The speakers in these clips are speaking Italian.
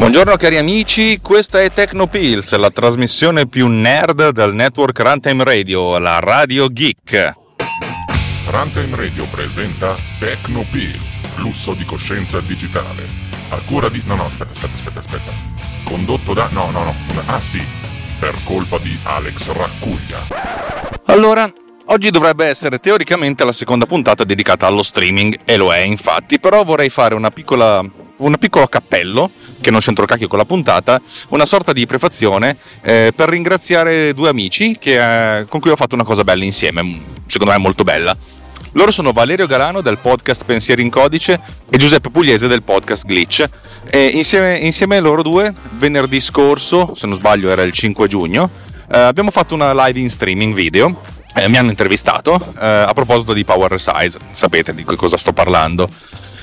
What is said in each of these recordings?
Buongiorno cari amici, questa è Tecnopills, la trasmissione più nerd del network Runtime Radio, la Radio Geek. Runtime Radio presenta Tecnopills, flusso di coscienza digitale. A cura di... No, no, aspetta, aspetta, aspetta, aspetta. Condotto da... No, no, no. Ah sì, per colpa di Alex Raccuglia. Allora, oggi dovrebbe essere teoricamente la seconda puntata dedicata allo streaming, e lo è infatti, però vorrei fare una piccola un piccolo cappello, che non c'entro cacchio con la puntata, una sorta di prefazione eh, per ringraziare due amici che, eh, con cui ho fatto una cosa bella insieme, secondo me molto bella. Loro sono Valerio Galano del podcast Pensieri in Codice e Giuseppe Pugliese del podcast Glitch. E insieme, insieme a loro due, venerdì scorso, se non sbaglio era il 5 giugno, eh, abbiamo fatto una live in streaming video. Eh, mi hanno intervistato eh, a proposito di Power Size, sapete di cosa sto parlando.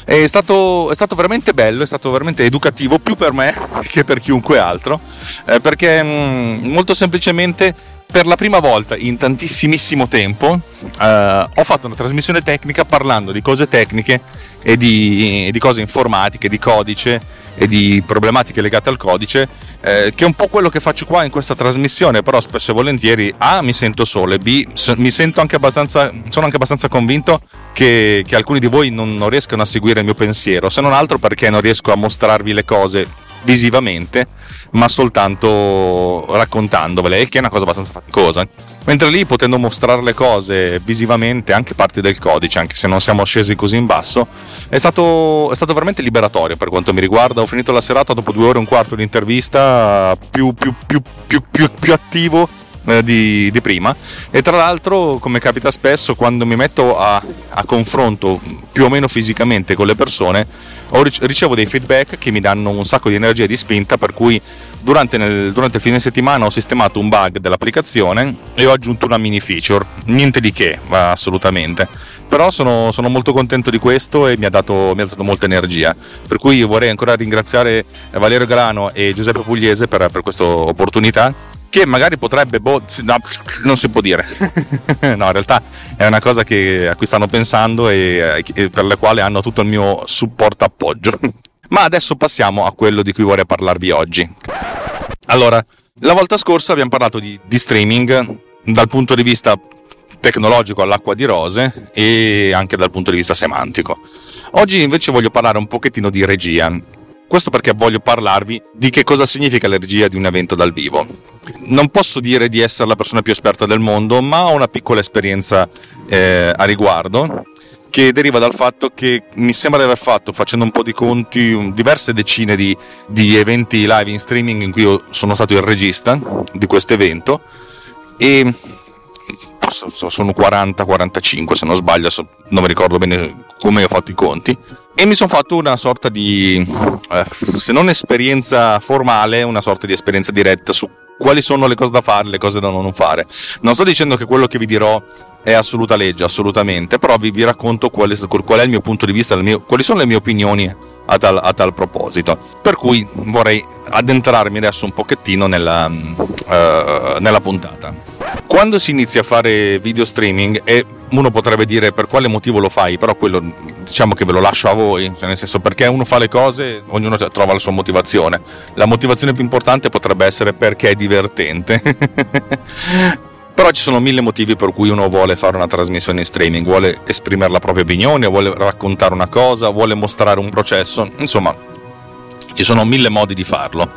È stato, è stato, veramente bello, è stato veramente educativo, più per me che per chiunque altro, eh, perché mh, mm, molto semplicemente per la prima volta in tantissimissimo tempo eh, ho fatto una trasmissione tecnica parlando di cose tecniche e di, di cose informatiche, di codice e di problematiche legate al codice, eh, che è un po' quello che faccio qua in questa trasmissione, però spesso e volentieri A mi sento solo e B mi sento anche abbastanza, sono anche abbastanza convinto che, che alcuni di voi non, non riescano a seguire il mio pensiero, se non altro perché non riesco a mostrarvi le cose visivamente, ma soltanto raccontandovele, che è una cosa abbastanza faticosa. Mentre lì, potendo mostrare le cose visivamente, anche parti del codice, anche se non siamo scesi così in basso, è stato, è stato veramente liberatorio per quanto mi riguarda. Ho finito la serata dopo due ore e un quarto di intervista, più, più, più, più attivo eh, di, di, prima. E tra l'altro come capita spesso quando mi metto a, a confronto più o meno fisicamente con le persone ricevo dei feedback che mi danno un sacco di energia e di spinta per cui durante, nel, durante il fine settimana ho sistemato un bug dell'applicazione e ho aggiunto una mini feature. Niente di che assolutamente. Però sono, sono, molto contento di questo e mi ha, dato, mi ha, dato, molta energia. Per cui vorrei ancora ringraziare Valerio Galano e Giuseppe Pugliese per, per questa opportunità che magari potrebbe, boh, no, non si può dire. no, in realtà è una cosa che, a cui stanno pensando e, e per la quale hanno tutto il mio supporto appoggio. Ma adesso passiamo a quello di cui vorrei parlarvi oggi. Allora, la volta scorsa abbiamo parlato di, di streaming dal punto di vista tecnologico all'acqua di rose e anche dal punto di vista semantico. Oggi invece voglio parlare un pochettino di regia. Questo perché voglio parlarvi di che cosa significa la di un evento dal vivo. Non posso dire di essere la persona più esperta del mondo, ma ho una piccola esperienza eh, a riguardo che deriva dal fatto che mi sembra di aver fatto, facendo un po' di conti, diverse decine di, di eventi live in streaming in cui io sono stato il regista di questo evento. E sono 40-45 se non sbaglio, non mi ricordo bene come ho fatto i conti e mi sono fatto una sorta di, eh, se non esperienza formale, una sorta di esperienza diretta su quali sono le cose da fare, le cose da non fare. Non sto dicendo che quello che vi dirò è assoluta legge, assolutamente, però vi, vi racconto qual è, qual è, il mio punto di vista, mio, quali sono le mie opinioni a tal, a tal, proposito. Per cui vorrei addentrarmi adesso un pochettino nella, uh, nella puntata. Quando si inizia a fare video streaming, e uno potrebbe dire per quale motivo lo fai, però quello diciamo che ve lo lascio a voi, cioè nel senso perché uno fa le cose, ognuno trova la sua motivazione. La motivazione più importante potrebbe essere perché è divertente. Però ci sono mille motivi per cui uno vuole fare una trasmissione in streaming, vuole esprimere la propria opinione, vuole raccontare una cosa, vuole mostrare un processo, insomma, ci sono mille modi di farlo.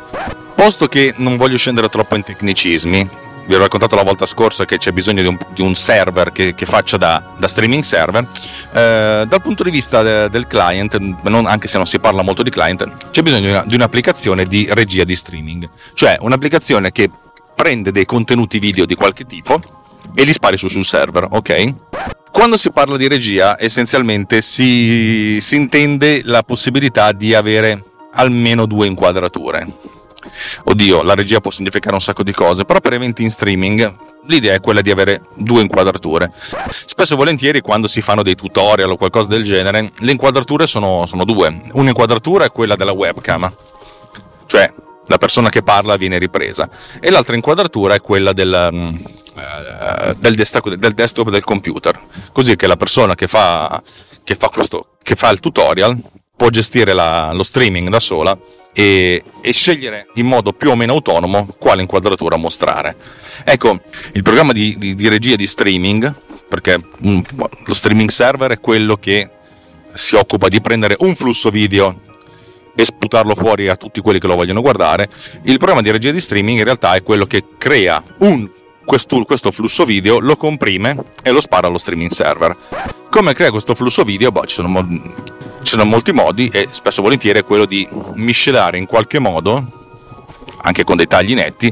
Posto che non voglio scendere troppo in tecnicismi, vi ho raccontato la volta scorsa che c'è bisogno di un, di un server che, che, faccia da, da streaming server. Eh, dal punto di vista de, del client, non, anche se non si parla molto di client, c'è bisogno di, una, di un'applicazione di regia di streaming, cioè un'applicazione che prende dei contenuti video di qualche tipo e li spari su sul server, ok? Quando si parla di regia, essenzialmente si, si intende la possibilità di avere almeno due inquadrature. Oddio, la regia può significare un sacco di cose, però per eventi in streaming l'idea è quella di avere due inquadrature. Spesso e volentieri quando si fanno dei tutorial o qualcosa del genere, le inquadrature sono, sono due. Un'inquadratura è quella della webcam, cioè la persona che parla viene ripresa e l'altra inquadratura è quella del, mm, eh, del, desktop, del desktop del computer così che la persona che fa, che fa, questo, che fa il tutorial può gestire la, lo streaming da sola e, e, scegliere in modo più o meno autonomo quale inquadratura mostrare. Ecco, il programma di, di, di regia di streaming, perché um, lo streaming server è quello che si occupa di prendere un flusso video e sputarlo fuori a tutti quelli che lo vogliono guardare. Il programma di regia di streaming in realtà è quello che crea un, questo, questo, flusso video, lo comprime e lo spara allo streaming server. Come crea questo flusso video? Boh, ci sono, ci sono molti modi e spesso volentieri è quello di miscelare in qualche modo, anche con dei tagli netti,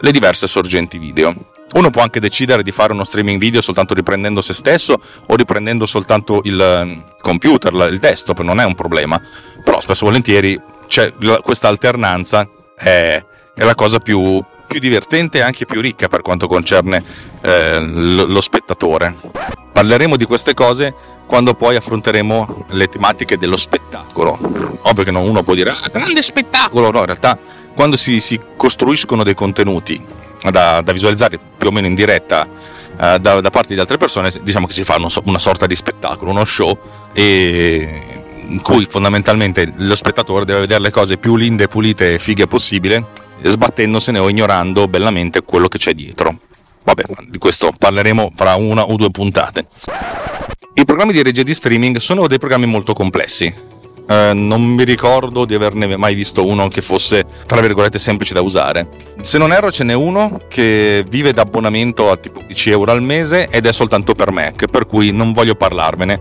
le diverse sorgenti video. Uno può anche decidere di fare uno streaming video soltanto riprendendo se stesso o riprendendo soltanto il ehm, computer, il desktop, non è un problema. Però spesso volentieri c'è questa alternanza è, è la cosa più, più, divertente e anche più ricca per quanto concerne eh, lo spettatore. Parleremo di queste cose quando poi affronteremo le tematiche dello spettacolo. Ovvio che uno può dire, ah, grande spettacolo, no, in realtà quando si, si costruiscono dei contenuti da, da visualizzare più o meno in diretta uh, da, da, parte di altre persone, diciamo che si fa una sorta di spettacolo, uno show e in cui fondamentalmente lo spettatore deve vedere le cose più linde, pulite e fighe possibile, sbattendosene o ignorando bellamente quello che c'è dietro. Vabbè, di questo parleremo fra una o due puntate. I programmi di regia di streaming sono dei programmi molto complessi, eh, non mi ricordo di averne mai visto uno che fosse, tra virgolette, semplice da usare. Se non erro, ce n'è uno che vive d'abbonamento a tipo 10 euro al mese ed è soltanto per Mac, per cui non voglio parlarvene.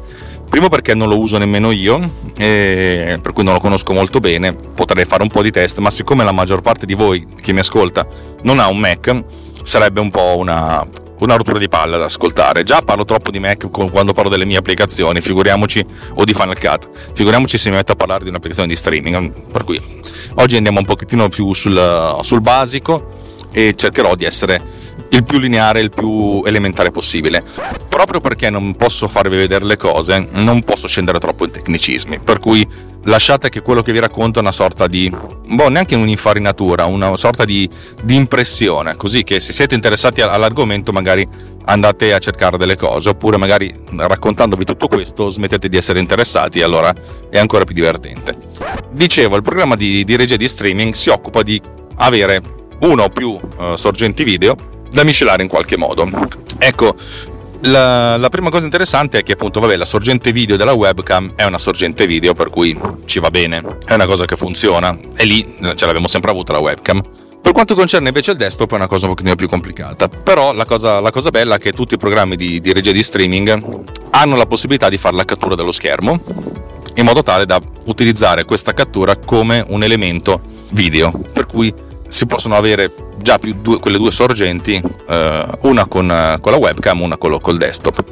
Primo perché non lo uso nemmeno io, per cui non lo conosco molto bene, potrei fare un po' di test, ma siccome la maggior parte di voi che mi ascolta non ha un Mac, sarebbe un po' una una rottura di palle da ascoltare. Già parlo troppo di Mac quando parlo delle mie applicazioni, figuriamoci, o di Final Cut, figuriamoci se mi metto a parlare di un'applicazione di streaming. Per cui oggi andiamo un pochettino più sul, sul basico e cercherò di essere il più lineare, il più elementare possibile. Proprio perché non posso farvi vedere le cose, non posso scendere troppo in tecnicismi. Per cui lasciate che quello che vi racconto è una sorta di, boh, neanche un'infarinatura, una sorta di, di impressione, così che se siete interessati all'argomento magari andate a cercare delle cose, oppure magari raccontandovi tutto questo smettete di essere interessati e allora è ancora più divertente. Dicevo, il programma di, di regia di streaming si occupa di avere uno o più uh, sorgenti video da miscelare in qualche modo. Ecco, la, la, prima cosa interessante è che appunto vabbè, la sorgente video della webcam è una sorgente video per cui ci va bene, è una cosa che funziona e lì ce l'abbiamo sempre avuta la webcam. Per quanto concerne invece il desktop è una cosa un pochettino più complicata, però la cosa, la cosa bella è che tutti i programmi di, di regia di streaming hanno la possibilità di fare la cattura dello schermo in modo tale da utilizzare questa cattura come un elemento video, per cui si possono avere già più due, quelle due sorgenti, eh, una con, con, la webcam, una col, col desktop.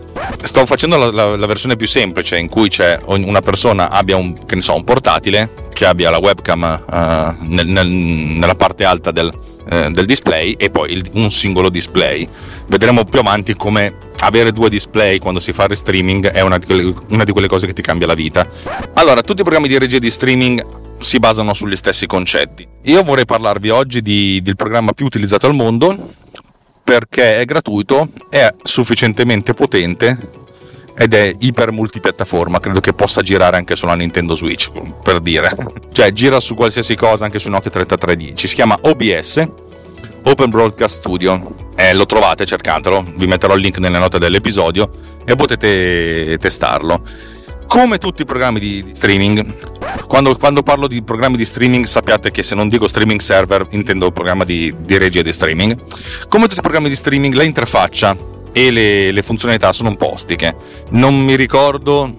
Sto facendo la, la, la, versione più semplice in cui c'è una persona abbia un, so, un portatile che abbia la webcam eh, nel, nel, nella parte alta del, eh, del display e poi il, un singolo display. Vedremo più avanti come avere due display quando si fa streaming è una di, quelle, una di quelle cose che ti cambia la vita. Allora, tutti i programmi di regia di streaming si basano sugli stessi concetti. Io vorrei parlarvi oggi di, del programma più utilizzato al mondo perché è gratuito, è sufficientemente potente ed è iper multipiattaforma, credo che possa girare anche sulla Nintendo Switch, per dire. Cioè gira su qualsiasi cosa, anche su Nokia 3310. Si chiama OBS, Open Broadcast Studio. Eh, lo trovate, cercatelo, vi metterò il link nelle note dell'episodio e potete testarlo come tutti i programmi di, di streaming, quando, quando, parlo di programmi di streaming sappiate che se non dico streaming server intendo il programma di, di regia di streaming. Come tutti i programmi di streaming la interfaccia e le, le funzionalità sono un po' ostiche. Non mi ricordo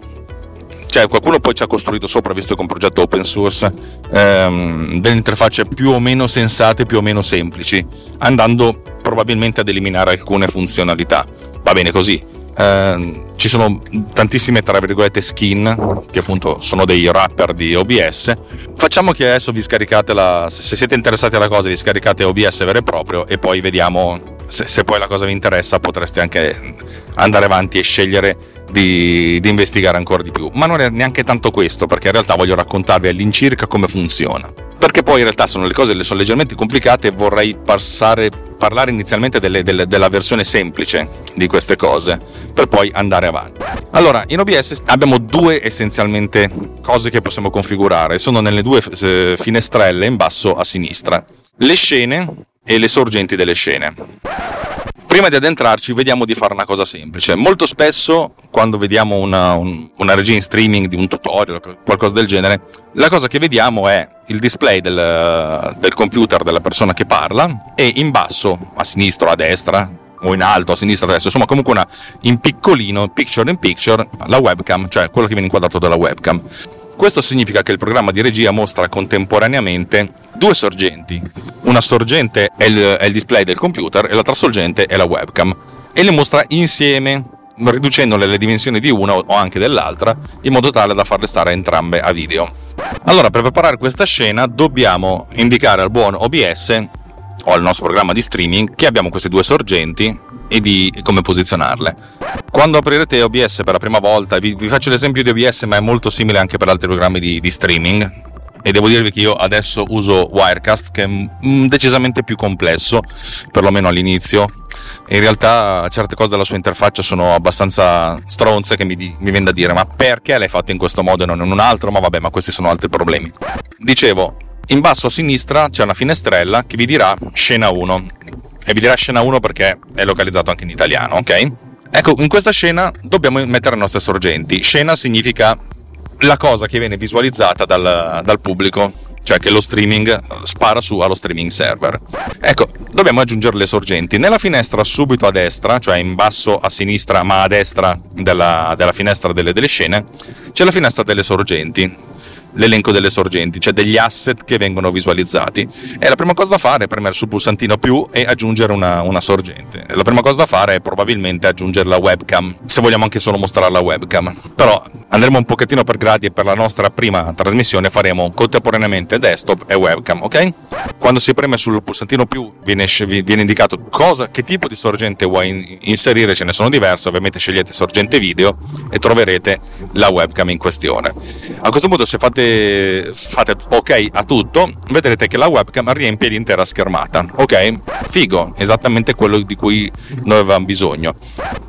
cioè qualcuno poi ci ha costruito sopra, visto che è un progetto open source, ehm, delle interfacce più o meno sensate, più o meno semplici, andando probabilmente ad eliminare alcune funzionalità. Va bene così. Eh, ci sono tantissime tra virgolette skin che appunto sono dei rapper di OBS facciamo che adesso vi scaricate la se siete interessati alla cosa vi scaricate OBS vero e proprio e poi vediamo se, se poi la cosa vi interessa potreste anche andare avanti e scegliere di, di, investigare ancora di più. Ma non è neanche tanto questo perché in realtà voglio raccontarvi all'incirca come funziona. Perché poi in realtà sono le cose sono leggermente complicate e vorrei passare parlare inizialmente delle, delle, della versione semplice di queste cose, per poi andare avanti. Allora, in OBS abbiamo due essenzialmente cose che possiamo configurare, sono nelle due eh, finestrelle in basso a sinistra, le scene e le sorgenti delle scene. Prima di addentrarci, vediamo di fare una cosa semplice. Molto spesso, quando vediamo una, un, una regia in streaming di un tutorial qualcosa del genere, la cosa che vediamo è il display del, del computer della persona che parla e in basso, a sinistra o a destra, o in alto, a sinistra, a destra, insomma comunque una in piccolino, picture in picture, la webcam, cioè quello che viene inquadrato dalla webcam. Questo significa che il programma di regia mostra contemporaneamente due sorgenti. Una sorgente è il, è il display del computer e l'altra sorgente è la webcam e le mostra insieme riducendole le dimensioni di una o anche dell'altra in modo tale da farle stare entrambe a video. Allora, per preparare questa scena dobbiamo indicare al buon OBS o al nostro programma di streaming che abbiamo queste due sorgenti e di come posizionarle. Quando aprirete OBS per la prima volta, vi, vi faccio l'esempio di OBS ma è molto simile anche per altri programmi di, di streaming, e devo dirvi che io adesso uso Wirecast che è decisamente più complesso, perlomeno all'inizio. In realtà certe cose della sua interfaccia sono abbastanza stronze che mi, mi viene da dire ma perché l'hai fatto in questo modo e non in un altro? Ma vabbè, ma questi sono altri problemi. Dicevo, in basso a sinistra c'è una finestrella che vi dirà scena 1 e vi dirà scena 1 perché è localizzato anche in italiano, ok? Ecco, in questa scena dobbiamo mettere le nostre sorgenti. Scena significa la cosa che viene visualizzata dal, dal pubblico, cioè che lo streaming spara su allo streaming server. Ecco, dobbiamo aggiungere le sorgenti. Nella finestra subito a destra, cioè in basso a sinistra ma a destra della, della finestra delle, delle scene, c'è la finestra delle sorgenti l'elenco delle sorgenti, cioè degli asset che vengono visualizzati. E la prima cosa da fare è premere sul pulsantino più e aggiungere una, una sorgente. La prima cosa da fare è probabilmente aggiungere la webcam, se vogliamo anche solo mostrare la webcam. Però andremo un pochettino per gradi e per la nostra prima trasmissione faremo contemporaneamente desktop e webcam, ok? Quando si preme sul pulsantino più viene, viene indicato cosa, che tipo di sorgente vuoi inserire, ce ne sono diverse, ovviamente scegliete sorgente video e troverete la webcam in questione. A questo punto se fate fate, ok a tutto, vedrete che la webcam riempie l'intera schermata. Ok? Figo, esattamente quello di cui noi avevamo bisogno.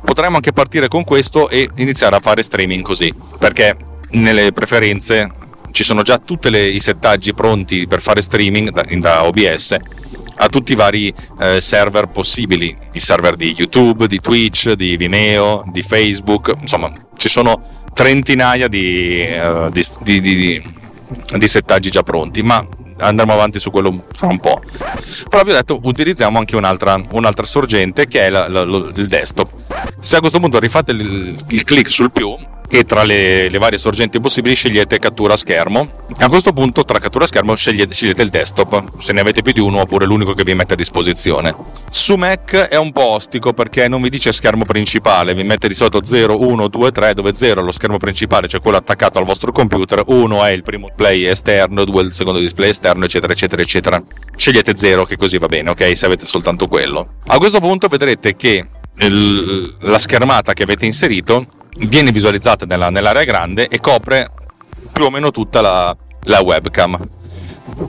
Potremmo anche partire con questo e iniziare a fare streaming così, perché nelle preferenze ci sono già tutti i settaggi pronti per fare streaming da, da OBS a tutti i vari eh, server possibili, i server di YouTube, di Twitch, di Vimeo, di Facebook, insomma ci sono trentinaia di, uh, di, di, di, settaggi già pronti, ma andremo avanti su quello fra un po'. Però vi ho detto, utilizziamo anche un'altra, un'altra sorgente che è la, la, la, il desktop. Se a questo punto rifate il, il clic sul più, e tra le, le, varie sorgenti possibili scegliete cattura schermo. A questo punto tra cattura schermo scegliete, scegliete, il desktop, se ne avete più di uno oppure l'unico che vi mette a disposizione. Su Mac è un po' ostico perché non vi dice schermo principale, vi mette di solito 0, 1, 2, 3 dove 0 è lo schermo principale, cioè quello attaccato al vostro computer, 1 è il primo display esterno, 2 è il secondo display esterno, eccetera, eccetera, eccetera. Scegliete 0 che così va bene, ok? Se avete soltanto quello. A questo punto vedrete che il, la schermata che avete inserito viene visualizzata nella, nell'area grande e copre più o meno tutta la, la webcam.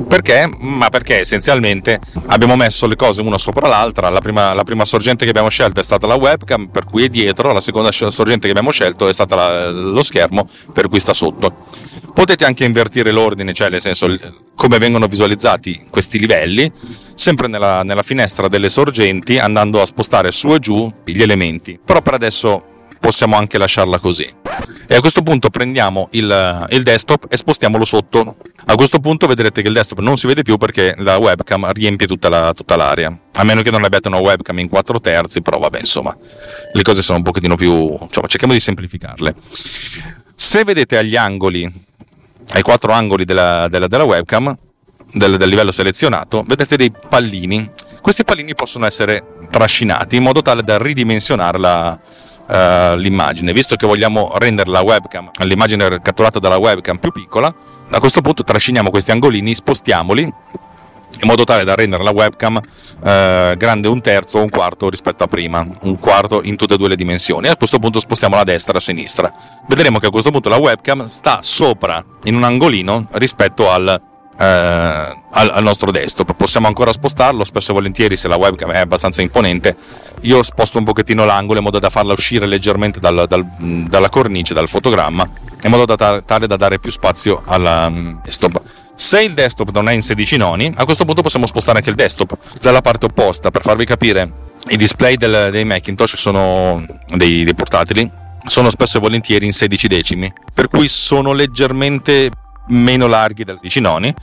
Perché? Ma perché essenzialmente abbiamo messo le cose una sopra l'altra, la prima, la prima, sorgente che abbiamo scelto è stata la webcam, per cui è dietro, la seconda sorgente che abbiamo scelto è stata la, lo schermo, per cui sta sotto. Potete anche invertire l'ordine, cioè nel senso come vengono visualizzati questi livelli, sempre nella, nella finestra delle sorgenti, andando a spostare su e giù gli elementi. Però per adesso possiamo anche lasciarla così. E a questo punto prendiamo il, il, desktop e spostiamolo sotto. A questo punto vedrete che il desktop non si vede più perché la webcam riempie tutta, la, tutta l'area. A meno che non abbiate una webcam in 4 terzi, però vabbè, insomma, le cose sono un pochettino più... Insomma, cerchiamo di semplificarle. Se vedete agli angoli, ai quattro angoli della, della, della webcam, del, del livello selezionato, vedete dei pallini. Questi pallini possono essere trascinati in modo tale da ridimensionare la, uh, l'immagine. Visto che vogliamo rendere la webcam, l'immagine catturata dalla webcam più piccola, a questo punto trasciniamo questi angolini, spostiamoli in modo tale da rendere la webcam eh, grande un terzo o un quarto rispetto a prima, un quarto in tutte e due le dimensioni. E a questo punto spostiamo la destra e la sinistra. Vedremo che a questo punto la webcam sta sopra in un angolino rispetto al, eh, al, al, nostro desktop. Possiamo ancora spostarlo, spesso e volentieri se la webcam è abbastanza imponente, io sposto un pochettino l'angolo in modo da farla uscire leggermente dal, dal, dalla cornice, dal fotogramma, in modo da, tale da dare più spazio al mm, desktop. Se il desktop non è in 16 noni, a questo punto possiamo spostare anche il desktop dalla parte opposta per farvi capire. I display del, dei Macintosh sono dei, dei portatili, sono spesso e volentieri in 16 decimi, per cui sono leggermente meno larghi del 16 noni,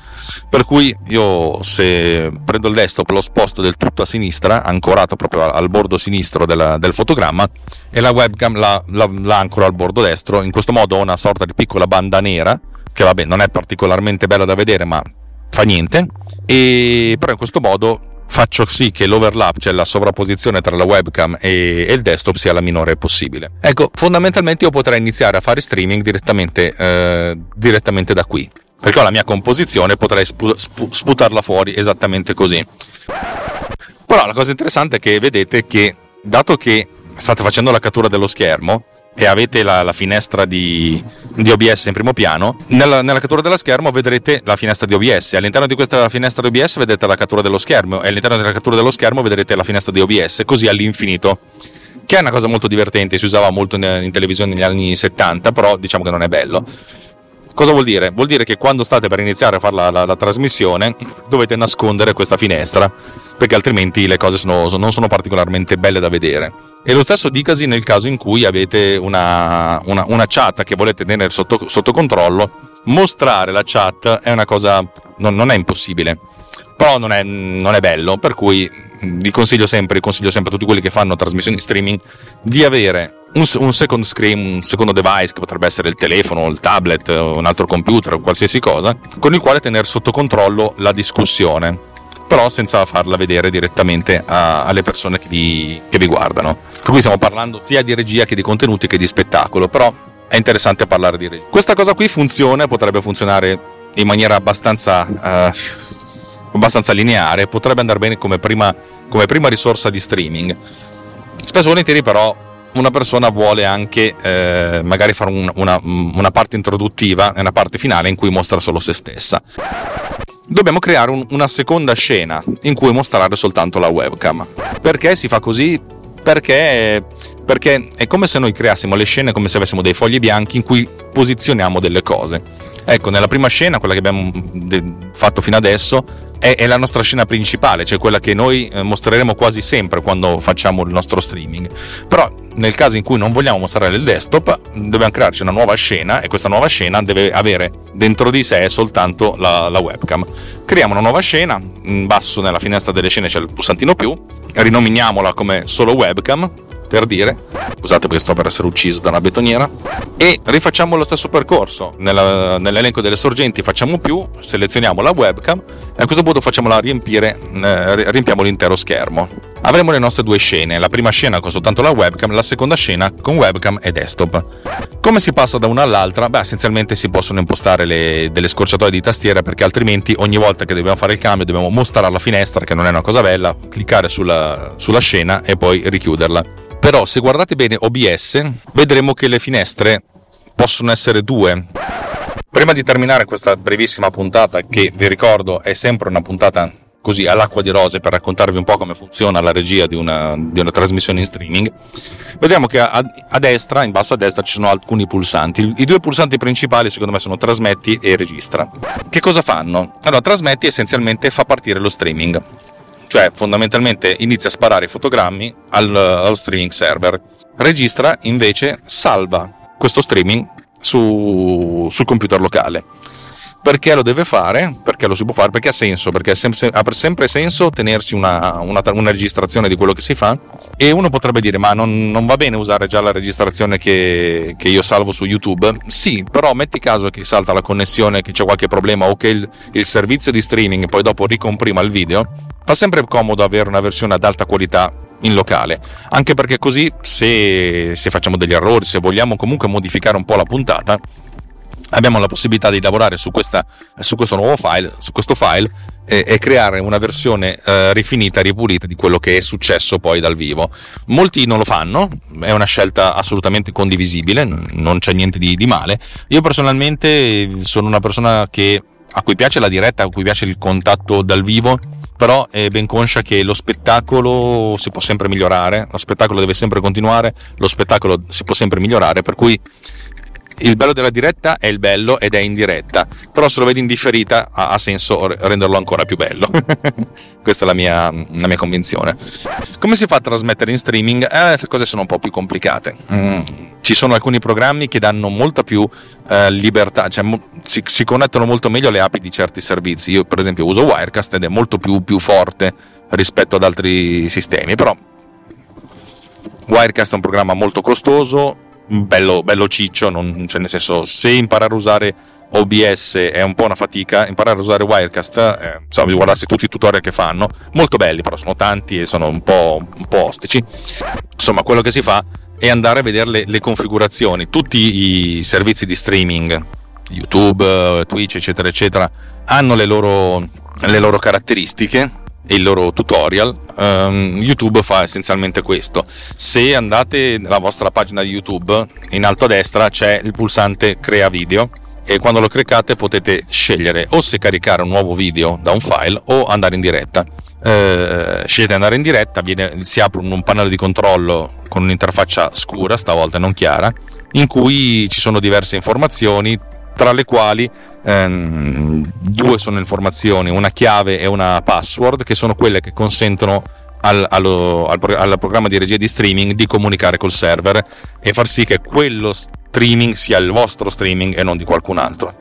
per cui io se prendo il desktop lo sposto del tutto a sinistra, ancorato proprio al bordo sinistro della, del fotogramma e la webcam la, la, la ancoro al bordo destro, in questo modo ho una sorta di piccola banda nera, che vabbè non è particolarmente bella da vedere ma fa niente, e però in questo modo faccio sì che l'overlap, cioè la sovrapposizione tra la webcam e, il desktop, sia la minore possibile. Ecco, fondamentalmente io potrei iniziare a fare streaming direttamente, eh, direttamente da qui. Perché ho la mia composizione, potrei spu- spu- sputarla fuori esattamente così. Però la cosa interessante è che vedete che, dato che state facendo la cattura dello schermo, e avete la, la finestra di, di, OBS in primo piano, nella, nella, cattura dello schermo vedrete la finestra di OBS. All'interno di questa finestra di OBS vedete la cattura dello schermo e all'interno della cattura dello schermo vedrete la finestra di OBS, così all'infinito. Che è una cosa molto divertente, si usava molto in, in televisione negli anni 70, però diciamo che non è bello. Cosa vuol dire? Vuol dire che quando state per iniziare a fare la, la, la trasmissione dovete nascondere questa finestra, perché altrimenti le cose sono, non sono particolarmente belle da vedere. E lo stesso dicasi nel caso in cui avete una, una, una chat che volete tenere sotto, sotto, controllo. Mostrare la chat è una cosa, non, non è impossibile, però non è, non è, bello, per cui vi consiglio sempre, consiglio sempre a tutti quelli che fanno trasmissioni streaming di avere un, un second screen, un secondo device che potrebbe essere il telefono, il tablet, un altro computer qualsiasi cosa, con il quale tenere sotto controllo la discussione però senza farla vedere direttamente a, alle persone che vi, che vi guardano. Per cui stiamo parlando sia di regia che di contenuti che di spettacolo, però è interessante parlare di regia. Questa cosa qui funziona, potrebbe funzionare in maniera abbastanza, uh, abbastanza lineare, potrebbe andare bene come prima, come prima risorsa di streaming. Spesso volentieri però una persona vuole anche eh, magari fare un, una, una, parte introduttiva e una parte finale in cui mostra solo se stessa dobbiamo creare un, una seconda scena in cui mostrare soltanto la webcam. Perché si fa così? Perché, perché è come se noi creassimo le scene come se avessimo dei fogli bianchi in cui posizioniamo delle cose. Ecco, nella prima scena, quella che abbiamo fatto fino adesso, è, è la nostra scena principale, cioè quella che noi eh, mostreremo quasi sempre quando facciamo il nostro streaming. Però nel caso in cui non vogliamo mostrare il desktop, dobbiamo crearci una nuova scena e questa nuova scena deve avere dentro di sé soltanto la, la webcam. Creiamo una nuova scena, in basso nella finestra delle scene c'è il pulsantino più, rinominiamola come solo webcam per dire, scusate perché sto per essere ucciso da una betoniera, e rifacciamo lo stesso percorso. Nella, nell'elenco delle sorgenti facciamo più, selezioniamo la webcam e a questo punto facciamola riempire, eh, riempiamo l'intero schermo. Avremo le nostre due scene, la prima scena con soltanto la webcam, la seconda scena con webcam e desktop. Come si passa da una all'altra? Beh, essenzialmente si possono impostare le, delle scorciatoie di tastiera perché altrimenti ogni volta che dobbiamo fare il cambio dobbiamo mostrare la finestra, che non è una cosa bella, cliccare sulla, sulla scena e poi richiuderla. Però se guardate bene OBS vedremo che le finestre possono essere due. Prima di terminare questa brevissima puntata, che vi ricordo è sempre una puntata così all'acqua di rose per raccontarvi un po' come funziona la regia di una, di una trasmissione in streaming, vediamo che a, a, destra, in basso a destra, ci sono alcuni pulsanti. I due pulsanti principali, secondo me, sono trasmetti e registra. Che cosa fanno? Allora, trasmetti essenzialmente fa partire lo streaming cioè fondamentalmente inizia a sparare i fotogrammi al, allo streaming server. Registra invece salva questo streaming su, sul computer locale. Perché lo deve fare? Perché lo si può fare? Perché ha senso? Perché ha sempre senso tenersi una, una, una registrazione di quello che si fa e uno potrebbe dire ma non, non va bene usare già la registrazione che, che, io salvo su YouTube? Sì, però metti caso che salta la connessione, che c'è qualche problema o che il, il servizio di streaming poi dopo ricomprima il video, fa sempre comodo avere una versione ad alta qualità in locale, anche perché così se, se, facciamo degli errori, se vogliamo comunque modificare un po' la puntata, abbiamo la possibilità di lavorare su, questa, su questo nuovo file, su questo file e, e creare una versione eh, rifinita, ripulita di quello che è successo poi dal vivo. Molti non lo fanno, è una scelta assolutamente condivisibile, non c'è niente di, di male. Io personalmente sono una persona che a cui piace la diretta, a cui piace il contatto dal vivo, però è ben conscia che lo spettacolo si può sempre migliorare, lo spettacolo deve sempre continuare, lo spettacolo si può sempre migliorare, per cui il bello della diretta è il bello ed è in diretta, però se lo vedi in differita ha, ha senso renderlo ancora più bello. Questa è la mia, la mia, convinzione. Come si fa a trasmettere in streaming? Eh, le cose sono un po' più complicate. Mm. Ci sono alcuni programmi che danno molta più eh, libertà, cioè mo- si, si, connettono molto meglio alle API di certi servizi. Io per esempio uso Wirecast ed è molto più, più forte rispetto ad altri sistemi, però Wirecast è un programma molto costoso, bello, bello ciccio, non, cioè nel senso se imparare a usare OBS è un po' una fatica, imparare a usare Wirecast, eh, insomma, guardarsi tutti i tutorial che fanno, molto belli però sono tanti e sono un po', un po ostici. Insomma, quello che si fa è andare a vedere le, le configurazioni, tutti i servizi di streaming, YouTube, Twitch, eccetera, eccetera, hanno le loro, le loro caratteristiche e il loro tutorial, um, YouTube fa essenzialmente questo. Se andate nella vostra pagina di YouTube, in alto a destra c'è il pulsante crea video e quando lo cliccate potete scegliere o se caricare un nuovo video da un file o andare in diretta. Eh, scegliete andare in diretta, viene, si apre un, un pannello di controllo con un'interfaccia scura, stavolta non chiara, in cui ci sono diverse informazioni, tra le quali ehm, due sono informazioni, una chiave e una password, che sono quelle che consentono al, allo, al, al, programma di regia di streaming di comunicare col server e far sì che quello streaming sia il vostro streaming e non di qualcun altro.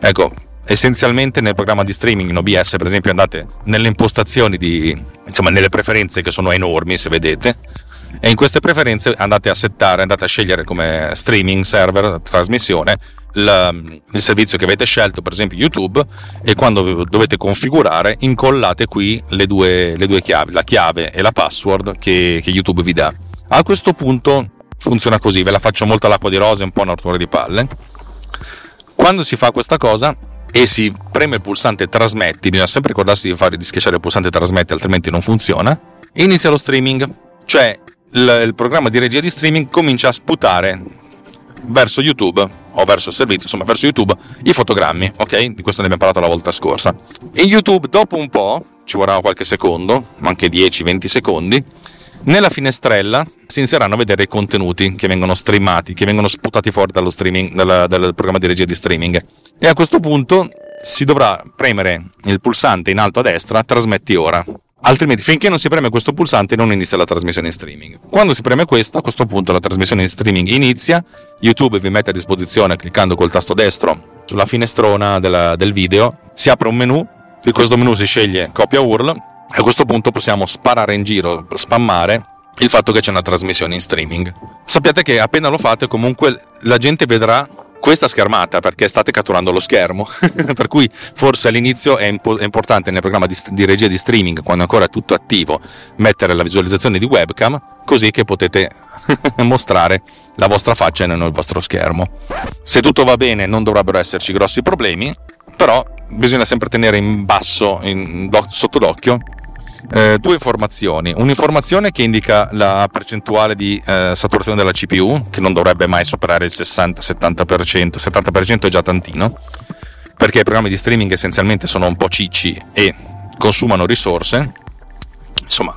Ecco, essenzialmente nel programma di streaming in OBS, per esempio, andate nelle impostazioni di, insomma, nelle preferenze che sono enormi, se vedete, e in queste preferenze andate a settare, andate a scegliere come streaming server trasmissione il, il, servizio che avete scelto, per esempio YouTube, e quando dovete configurare incollate qui le due, le due chiavi, la chiave e la password che, che, YouTube vi dà. A questo punto funziona così, ve la faccio molto all'acqua di rose, un po' una rottura di palle. Quando si fa questa cosa e si preme il pulsante trasmetti, bisogna sempre ricordarsi di, fare, di schiacciare il pulsante trasmetti, altrimenti non funziona, inizia lo streaming, cioè il, il programma di regia di streaming comincia a sputare verso YouTube o verso il servizio, insomma verso YouTube, i fotogrammi, ok? Di questo ne abbiamo parlato la volta scorsa. E YouTube dopo un po', ci vorrà qualche secondo, ma anche 10-20 secondi, nella finestrella si inizieranno a vedere i contenuti che vengono streamati, che vengono sputati fuori dallo streaming, dal, dal programma di regia di streaming. E a questo punto si dovrà premere il pulsante in alto a destra, trasmetti ora. Altrimenti, finché non si preme questo pulsante, non inizia la trasmissione in streaming. Quando si preme questo, a questo punto la trasmissione in streaming inizia. YouTube vi mette a disposizione, cliccando col tasto destro sulla finestrona della, del video, si apre un menu. Di questo menu si sceglie copia URL. E a questo punto possiamo sparare in giro, spammare il fatto che c'è una trasmissione in streaming. Sappiate che appena lo fate, comunque la gente vedrà questa schermata perché state catturando lo schermo, per cui forse all'inizio è, impo- è importante nel programma di, di, regia di streaming, quando ancora è tutto attivo, mettere la visualizzazione di webcam così che potete mostrare la vostra faccia e non il vostro schermo. Se tutto va bene non dovrebbero esserci grossi problemi, però bisogna sempre tenere in basso, in, do, sotto d'occhio, eh, due informazioni. Un'informazione che indica la percentuale di eh, saturazione della CPU, che non dovrebbe mai superare il 60-70%, 70% è già tantino, perché i programmi di streaming essenzialmente sono un po' cicci e consumano risorse. Insomma,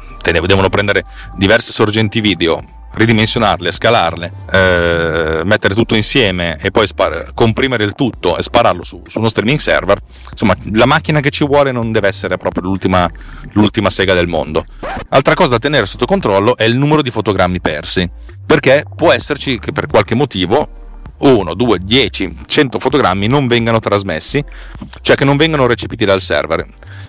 devono prendere diverse sorgenti video ridimensionarle, scalarle, eh, mettere tutto insieme e poi spar- comprimere il tutto e spararlo su, su, uno streaming server, insomma la macchina che ci vuole non deve essere proprio l'ultima, l'ultima sega del mondo. Altra cosa da tenere sotto controllo è il numero di fotogrammi persi, perché può esserci che per qualche motivo 1, 2, 10, 100 fotogrammi non vengano trasmessi, cioè che non vengano recepiti dal server.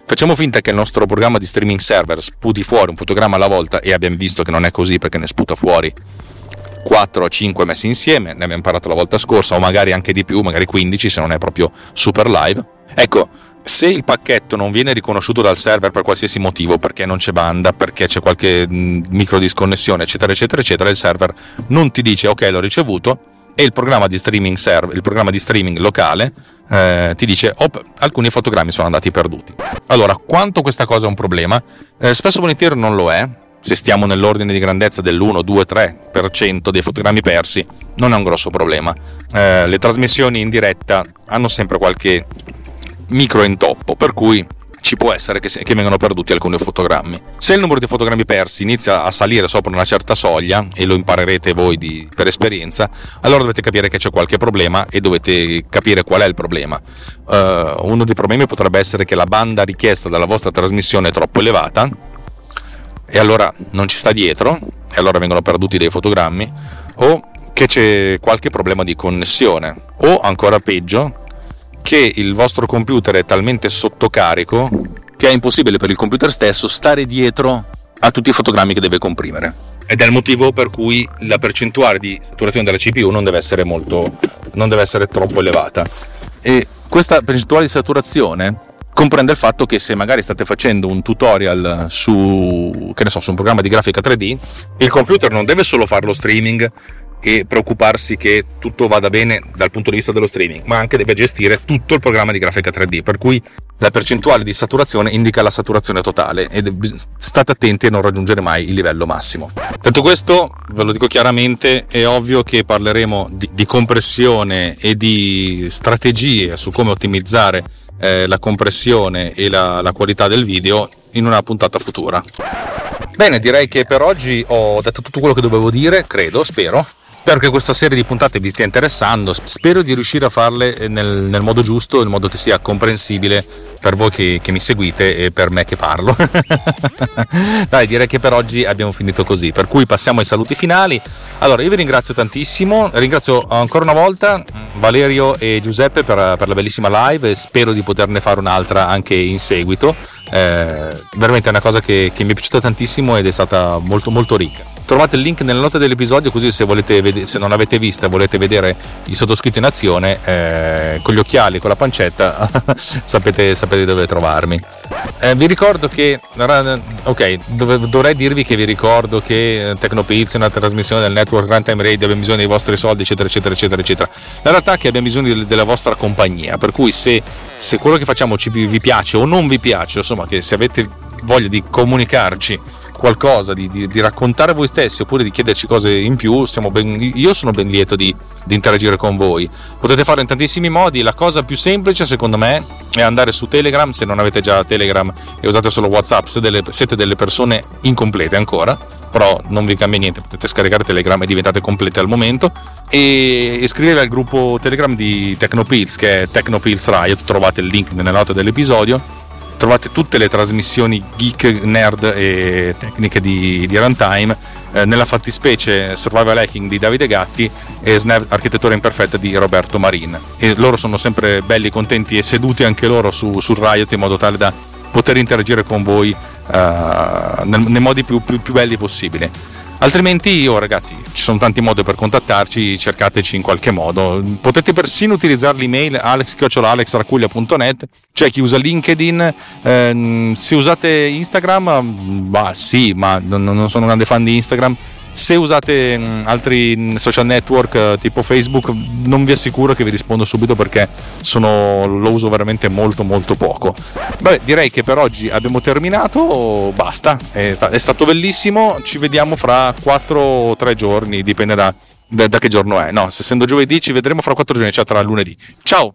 Facciamo finta che il nostro programma di streaming server sputi fuori un fotogramma alla volta e abbiamo visto che non è così perché ne sputa fuori 4 o 5 messi insieme, ne abbiamo parlato la volta scorsa, o magari anche di più, magari 15 se non è proprio super live. Ecco, se il pacchetto non viene riconosciuto dal server per qualsiasi motivo, perché non c'è banda, perché c'è qualche micro disconnessione, eccetera, eccetera, eccetera, il server non ti dice ok, l'ho ricevuto e il programma di streaming server, il programma di streaming locale eh, ti dice oh, alcuni fotogrammi sono andati perduti. Allora, quanto questa cosa è un problema? Eh, spesso volentieri non lo è, se stiamo nell'ordine di grandezza dell'1, 2, 3% dei fotogrammi persi, non è un grosso problema. Eh, le trasmissioni in diretta hanno sempre qualche micro intoppo, per cui ci può essere che, che vengano perduti alcuni fotogrammi. Se il numero di fotogrammi persi inizia a salire sopra una certa soglia, e lo imparerete voi di, per esperienza, allora dovete capire che c'è qualche problema e dovete capire qual è il problema. Uh, uno dei problemi potrebbe essere che la banda richiesta dalla vostra trasmissione è troppo elevata e allora non ci sta dietro e allora vengono perduti dei fotogrammi o che c'è qualche problema di connessione o ancora peggio che il vostro computer è talmente sottocarico che è impossibile per il computer stesso stare dietro a tutti i fotogrammi che deve comprimere. Ed è il motivo per cui la percentuale di saturazione della CPU non deve essere molto non deve essere troppo elevata. E questa percentuale di saturazione comprende il fatto che se magari state facendo un tutorial su, so, su un programma di grafica 3D, il computer non deve solo fare lo streaming e preoccuparsi che tutto vada bene dal punto di vista dello streaming, ma anche deve gestire tutto il programma di grafica 3D, per cui la percentuale di saturazione indica la saturazione totale e state attenti a non raggiungere mai il livello massimo. Detto questo, ve lo dico chiaramente, è ovvio che parleremo di, di compressione e di strategie su come ottimizzare eh, la compressione e la, la qualità del video in una puntata futura. Bene, direi che per oggi ho detto tutto quello che dovevo dire, credo, spero. Spero che questa serie di puntate vi stia interessando, spero di riuscire a farle nel, nel modo giusto, in modo che sia comprensibile per voi che, che mi seguite e per me che parlo. Dai, direi che per oggi abbiamo finito così, per cui passiamo ai saluti finali. Allora, io vi ringrazio tantissimo, ringrazio ancora una volta Valerio e Giuseppe per, per la bellissima live spero di poterne fare un'altra anche in seguito. Eh, veramente è una cosa che, che mi è piaciuta tantissimo ed è stata molto molto ricca. Trovate il link nelle note dell'episodio così se, volete, se non l'avete vista e volete vedere il sottoscritto in azione eh, con gli occhiali, con la pancetta, sapete, sapete, dove trovarmi. Eh, vi ricordo che, ok, dov- dovrei dirvi che vi ricordo che Tecnopilz è una trasmissione del network Runtime Radio, abbiamo bisogno dei vostri soldi, eccetera, eccetera, eccetera, eccetera. La realtà è che abbiamo bisogno della vostra compagnia, per cui se, se quello che facciamo ci, vi piace o non vi piace, insomma, che se avete voglia di comunicarci qualcosa, di, di, di, raccontare voi stessi oppure di chiederci cose in più, ben, io sono ben lieto di, di, interagire con voi. Potete farlo in tantissimi modi, la cosa più semplice secondo me è andare su Telegram, se non avete già Telegram e usate solo WhatsApp, se delle, siete delle persone incomplete ancora, però non vi cambia niente, potete scaricare Telegram e diventate complete al momento. E iscrivervi al gruppo Telegram di Tecnopills che è Tecnopills Riot, trovate il link nelle note dell'episodio trovate tutte le trasmissioni geek, nerd e tecniche di, di runtime, eh, nella fattispecie Survival Hacking di Davide Gatti e Snap Architettura Imperfetta di Roberto Marin. E loro sono sempre belli, contenti e seduti anche loro su, sul Riot in modo tale da poter interagire con voi nel, nei modi più, più, più belli possibili. Altrimenti, io ragazzi, ci sono tanti modi per contattarci, cercateci in qualche modo. Potete persino utilizzare l'email alex.alexracuglia.net, c'è chi usa LinkedIn, eh, se usate Instagram, bah sì, ma non sono un grande fan di Instagram se usate mm, altri mm, social network eh, tipo Facebook, non vi assicuro che vi rispondo subito perché sono, lo uso veramente molto molto poco. Beh, direi che per oggi abbiamo terminato, basta, è, sta- è stato bellissimo, ci vediamo fra 4 o 3 giorni, dipende da, da, da che giorno è. No, essendo giovedì ci vedremo fra 4 giorni, cioè tra lunedì. Ciao!